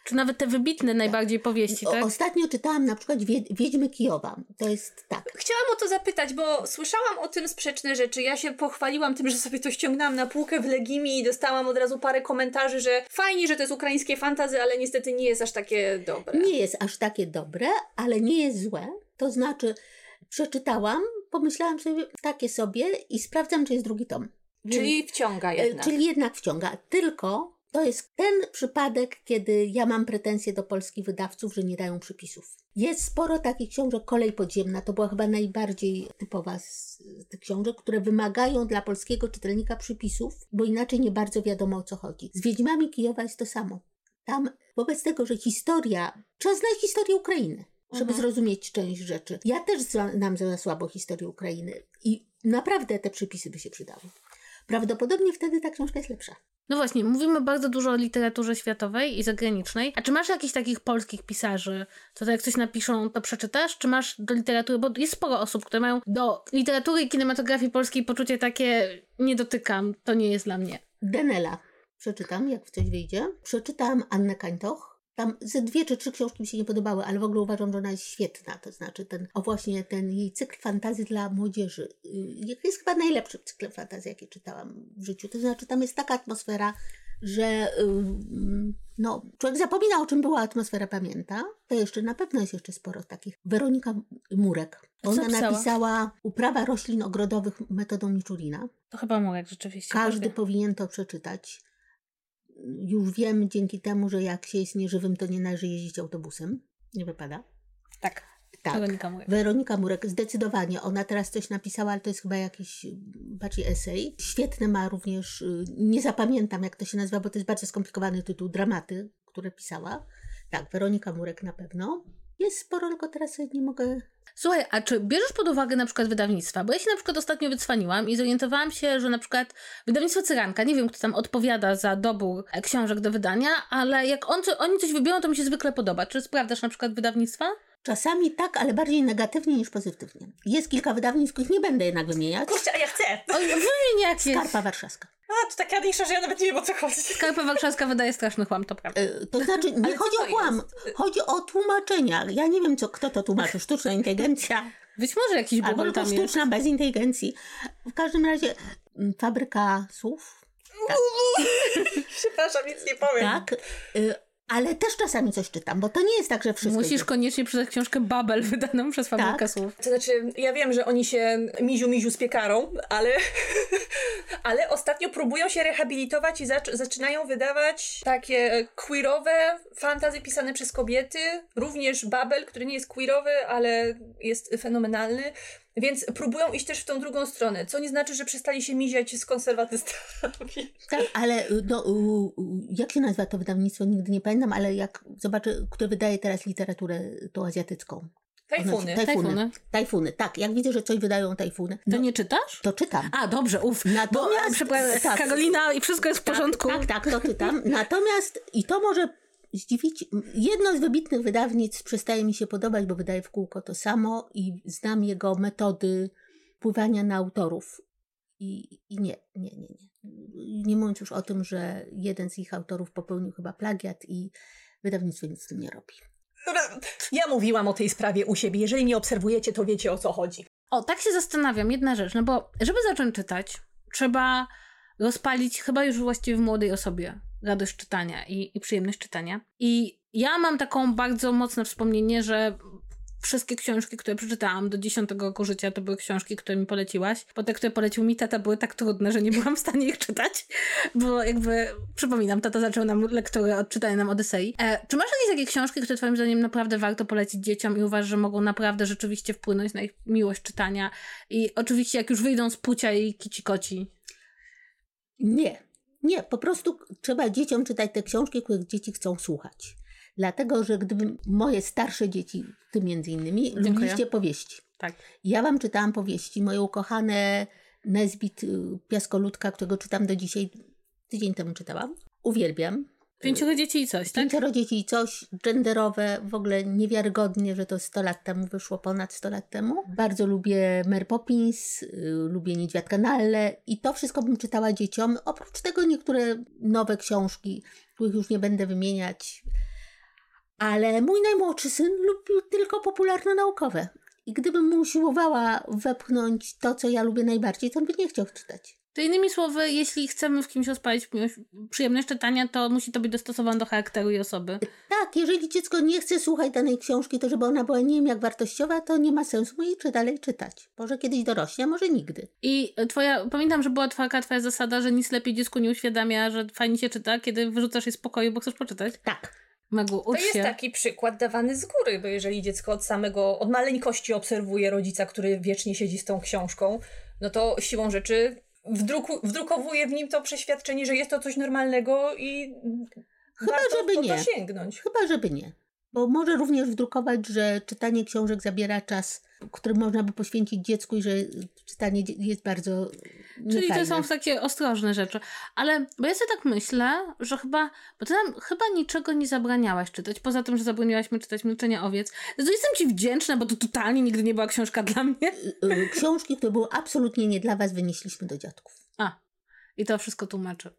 Czy nawet te wybitne najbardziej powieści, O, tak? ostatnio czytałam na przykład Wie- Wiedźmy Kijowa. To jest tak. Chciałam o to zapytać, bo słyszałam o tym sprzeczne rzeczy. Ja się pochwaliłam tym, że sobie to ściągnęłam na półkę w Legimi i dostałam od razu parę komentarzy, że fajnie, że to jest ukraińskie fantazy, ale niestety nie jest aż takie dobre. Nie jest aż takie dobre, ale nie jest złe. To znaczy, przeczytałam, pomyślałam sobie takie sobie i sprawdzam, czy jest drugi tom. Czyli wciąga jednak. Czyli jednak wciąga. Tylko to jest ten przypadek, kiedy ja mam pretensje do polskich wydawców, że nie dają przypisów. Jest sporo takich książek, Kolej Podziemna, to była chyba najbardziej typowa z tych książek, które wymagają dla polskiego czytelnika przypisów, bo inaczej nie bardzo wiadomo o co chodzi. Z Wiedźmami Kijowa jest to samo. Tam wobec tego, że historia, trzeba znać historię Ukrainy, żeby Mhm. zrozumieć część rzeczy. Ja też znam za słabo historię Ukrainy i naprawdę te przypisy by się przydały. Prawdopodobnie wtedy ta książka jest lepsza. No właśnie, mówimy bardzo dużo o literaturze światowej i zagranicznej. A czy masz jakichś takich polskich pisarzy, co to jak coś napiszą, to przeczytasz? Czy masz do literatury, bo jest sporo osób, które mają do literatury i kinematografii polskiej poczucie takie, nie dotykam, to nie jest dla mnie. Denela przeczytam, jak w coś wyjdzie. Przeczytam Annę Kańtoch. Tam ze dwie czy trzy książki mi się nie podobały, ale w ogóle uważam, że ona jest świetna. To znaczy ten, o właśnie ten jej cykl fantazji dla młodzieży. y, jest chyba najlepszym cyklem fantazji, jaki czytałam w życiu. To znaczy tam jest taka atmosfera, że y, no, człowiek zapomina o czym była atmosfera, pamięta. To jeszcze na pewno jest jeszcze sporo takich. Weronika Murek. Ona pisała? napisała Uprawa roślin ogrodowych metodą Miczulina. To chyba Murek rzeczywiście. Każdy. powinien to przeczytać. Już wiem dzięki temu, że jak się jest nieżywym, to nie należy jeździć autobusem. Nie wypada. Tak, Tak. Weronika Murek. Weronika Murek, zdecydowanie. Ona teraz coś napisała, ale to jest chyba jakiś bardziej esej. Świetne ma również, y, nie zapamiętam jak to się nazywa, bo to jest bardzo skomplikowany tytuł, dramaty, które pisała. Tak, Weronika Murek na pewno. Jest sporo, tylko teraz nie mogę Słuchaj, a czy bierzesz pod uwagę na przykład wydawnictwa? Bo ja się na przykład ostatnio wycwaniłam i zorientowałam się, że na przykład wydawnictwo Cyranka, nie wiem kto tam odpowiada za dobór e, książek do wydania, ale jak on, oni coś wybiorą, to mi się zwykle podoba. Czy sprawdzasz na przykład wydawnictwa? Czasami tak, ale bardziej negatywnie niż pozytywnie. Jest kilka wydawnictw, których nie będę jednak wymieniać. Kurczę, a ja chcę! Jakieś. Skarpa Warszawska. A, to taka nisza, że ja nawet nie wiem o co chodzi. Skarpa Warszawska wydaje straszny chłam, to prawda. E, To znaczy, nie chodzi o kłam, jest? chodzi o tłumaczenia. Ja nie wiem, co, kto to tłumaczy. Sztuczna inteligencja Być może jakiś albo bubel tylko tam jest. sztuczna bez inteligencji. W każdym razie mm, fabryka słów, Przepraszam, nic nie powiem. tak. y, Ale też czasami coś czytam, bo to nie jest tak, że wszystko. Musisz idzie. koniecznie przeczytać książkę Babel wydaną przez Fabrykę Tak. Słów. To znaczy, ja wiem, że oni się miziu miziu z piekarą, ale, ale ostatnio próbują się rehabilitować i zac- zaczynają wydawać takie queerowe fantazy pisane przez kobiety. Również Babel, który nie jest queerowy, ale jest fenomenalny. Więc próbują iść też w tą drugą stronę, co nie znaczy, że przestali się miziać z konserwatystami. Tak, ale no, y, y, jak się nazywa to wydawnictwo, nigdy nie pamiętam, ale jak zobaczę, kto wydaje teraz literaturę tą azjatycką. Tajfuny. Tajfuny. Tajfuny. Tajfuny, tak. Jak widzę, że coś wydają tajfuny, To no, nie czytasz? to czytam. A, dobrze, uf. Natomiast- Bo, przepraszam, tak. Karolina i wszystko jest w porządku. Tak, tak, to czytam. Natomiast, i to może zdziwić, jedno z wybitnych wydawnictw przestaje mi się podobać, bo wydaje w kółko to samo i znam jego metody wpływania na autorów. I, i nie, nie, nie, nie. Nie mówiąc już o tym, że jeden z ich autorów popełnił chyba plagiat i wydawnictwo nic z tym nie robi. Ja mówiłam o tej sprawie u siebie. Jeżeli mnie obserwujecie, to wiecie o co chodzi. O, tak się zastanawiam, jedna rzecz, no bo żeby zacząć czytać, trzeba rozpalić chyba już właściwie w młodej osobie radość czytania i, i przyjemność czytania. I ja mam taką bardzo mocne wspomnienie, że wszystkie książki, które przeczytałam do 10 roku życia, to były książki, które mi poleciłaś, bo te, które polecił mi tata, były tak trudne, że nie byłam w stanie ich czytać, bo jakby, przypominam, tata zaczął nam lekturę od czytania nam Odysei. E, czy masz jakieś takie książki, które twoim zdaniem naprawdę warto polecić dzieciom i uważasz, że mogą naprawdę rzeczywiście wpłynąć na ich miłość czytania i oczywiście jak już wyjdą z płcia i kici koci? Nie, nie, po prostu trzeba dzieciom czytać te książki, których dzieci chcą słuchać. Dlatego, że gdyby moje starsze dzieci, ty między innymi, Dziękuję. lubiliście powieści. Tak. Ja wam czytałam powieści, moje ukochane Nesbit y, Piaskoludka, którego czytam do dzisiaj, tydzień temu czytałam. Uwielbiam. Pięcioro dzieci i coś, tak? Pięcioro dzieci i coś, genderowe, w ogóle niewiarygodnie, że to 100 lat temu wyszło, ponad 100 lat temu. Bardzo lubię Mary Poppins, y, lubię Niedźwiadka Nalle i to wszystko bym czytała dzieciom. Oprócz tego niektóre nowe książki, których już nie będę wymieniać. Ale mój najmłodszy syn lubił tylko popularno-naukowe. I gdybym mu usiłowała wepchnąć to, co ja lubię najbardziej, to on by nie chciał czytać. To innymi słowy, jeśli chcemy w kimś rozpalić przyjemność czytania, to musi to być dostosowane do charakteru i osoby. Tak, jeżeli dziecko nie chce słuchać danej książki, to żeby ona była nie wiem jak wartościowa, to nie ma sensu mu jej czy dalej czytać. Może kiedyś dorośnie, a może nigdy. I twoja, pamiętam, że była twoja, twoja zasada, że nic lepiej dziecku nie uświadamia, że fajnie się czyta, kiedy wyrzucasz je z pokoju, bo chcesz poczytać. Tak. Megu, To jest się. taki przykład dawany z góry, bo jeżeli dziecko od samego, od maleńkości obserwuje rodzica, który wiecznie siedzi z tą książką, no to siłą rzeczy wdruku, wdrukowuje w nim to przeświadczenie, że jest to coś normalnego i Chyba, warto żeby nie. sięgnąć. Chyba, żeby nie. Bo może również wdrukować, że czytanie książek zabiera czas, który można by poświęcić dziecku i że czytanie jest bardzo Czyli to są takie ostrożne rzeczy. Ale, bo ja sobie tak myślę, że chyba, bo ty nam chyba niczego nie zabraniałaś czytać, poza tym, że zabroniłaś mi czytać Milczenie Owiec. To jestem ci wdzięczna, bo to totalnie nigdy nie była książka dla mnie. Y, y, Książki, które były absolutnie nie dla was, wynieśliśmy do dziadków. A, i to wszystko tłumaczy.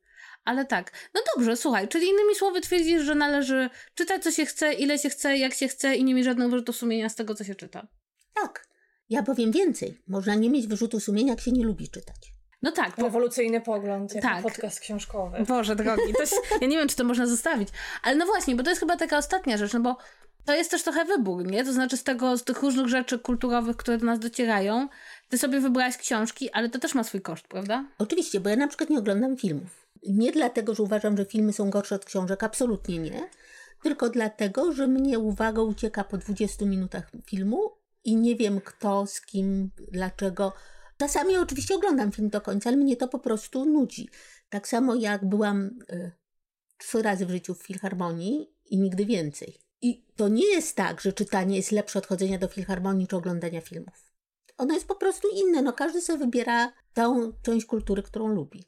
Ale tak, no dobrze, słuchaj, czyli innymi słowy twierdzisz, że należy czytać co się chce, ile się chce, jak się chce i nie mieć żadnego wyrzutu sumienia z tego, co się czyta. Tak. Ja powiem więcej. Można nie mieć wyrzutu sumienia, jak się nie lubi czytać. No tak, bo Rewolucyjny pogląd, jak Tak. podcast książkowy. Boże drogi, to jest, ja nie wiem, czy to można zostawić. Ale no właśnie, bo to jest chyba taka ostatnia rzecz, no bo to jest też trochę wybór, nie? To znaczy z tego, z tych różnych rzeczy kulturowych, które do nas docierają, ty sobie wybrałaś książki, ale to też ma swój koszt, prawda? Oczywiście, bo ja na przykład nie oglądam filmów. Nie dlatego, że uważam, że filmy są gorsze od książek, absolutnie nie. Tylko dlatego, że mnie uwaga ucieka po 20 minutach filmu i nie wiem kto, z kim, dlaczego. Czasami oczywiście oglądam film do końca, ale mnie to po prostu nudzi. Tak samo jak byłam y, trzy razy w życiu w filharmonii i nigdy więcej. I to nie jest tak, że czytanie jest lepsze od chodzenia do filharmonii czy oglądania filmów. Ono jest po prostu inne. No, każdy sobie wybiera tą część kultury, którą lubi.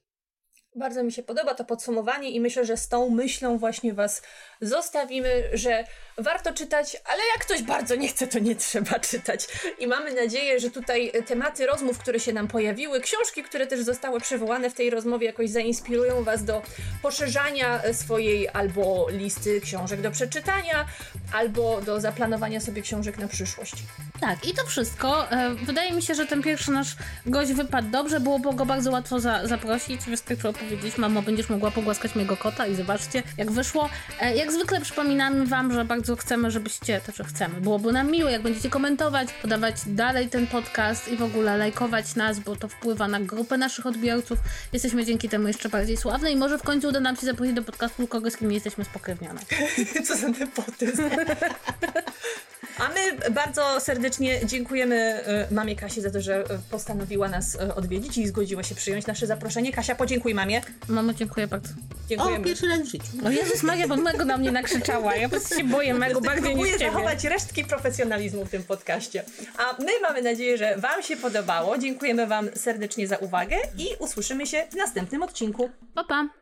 Bardzo mi się podoba to podsumowanie i myślę, że z tą myślą właśnie Was zostawimy, że warto czytać, ale jak ktoś bardzo nie chce, to nie trzeba czytać. I mamy nadzieję, że tutaj tematy rozmów, które się nam pojawiły, książki, które też zostały przywołane w tej rozmowie, jakoś zainspirują Was do poszerzania swojej albo listy książek do przeczytania, albo do zaplanowania sobie książek na przyszłość. Tak, i to wszystko. E, Wydaje mi się, że ten pierwszy nasz gość wypadł dobrze, było go bardzo łatwo za, zaprosić. Wystarczyło powiedzieć, mamo, będziesz mogła pogłaskać mojego kota i zobaczcie, jak wyszło. E, Jak zwykle przypominamy wam, że bardzo chcemy, żebyście, to że chcemy, byłoby nam miło, jak będziecie komentować, podawać dalej ten podcast i w ogóle lajkować nas, bo to wpływa na grupę naszych odbiorców. Jesteśmy dzięki temu jeszcze bardziej sławne i może w końcu uda nam się zaprosić do podcastu kogoś, z kim nie jesteśmy spokrewnione. Co za nepotyzm. A my bardzo serdecznie dziękujemy e, mamie Kasi za to, że postanowiła nas e, odwiedzić i zgodziła się przyjąć nasze zaproszenie. Kasia, podziękuj mamie. Mamo, dziękuję bardzo. O, Dziękujemy. pierwszy raz w życiu. O Jezus Maria, bo Mego na mnie nakrzyczała. Ja po prostu się boję Mego bardziej niż ciebie. zachować resztki profesjonalizmu w tym podcaście. A my mamy nadzieję, że Wam się podobało. Dziękujemy Wam serdecznie za uwagę i usłyszymy się w następnym odcinku. Pa, pa.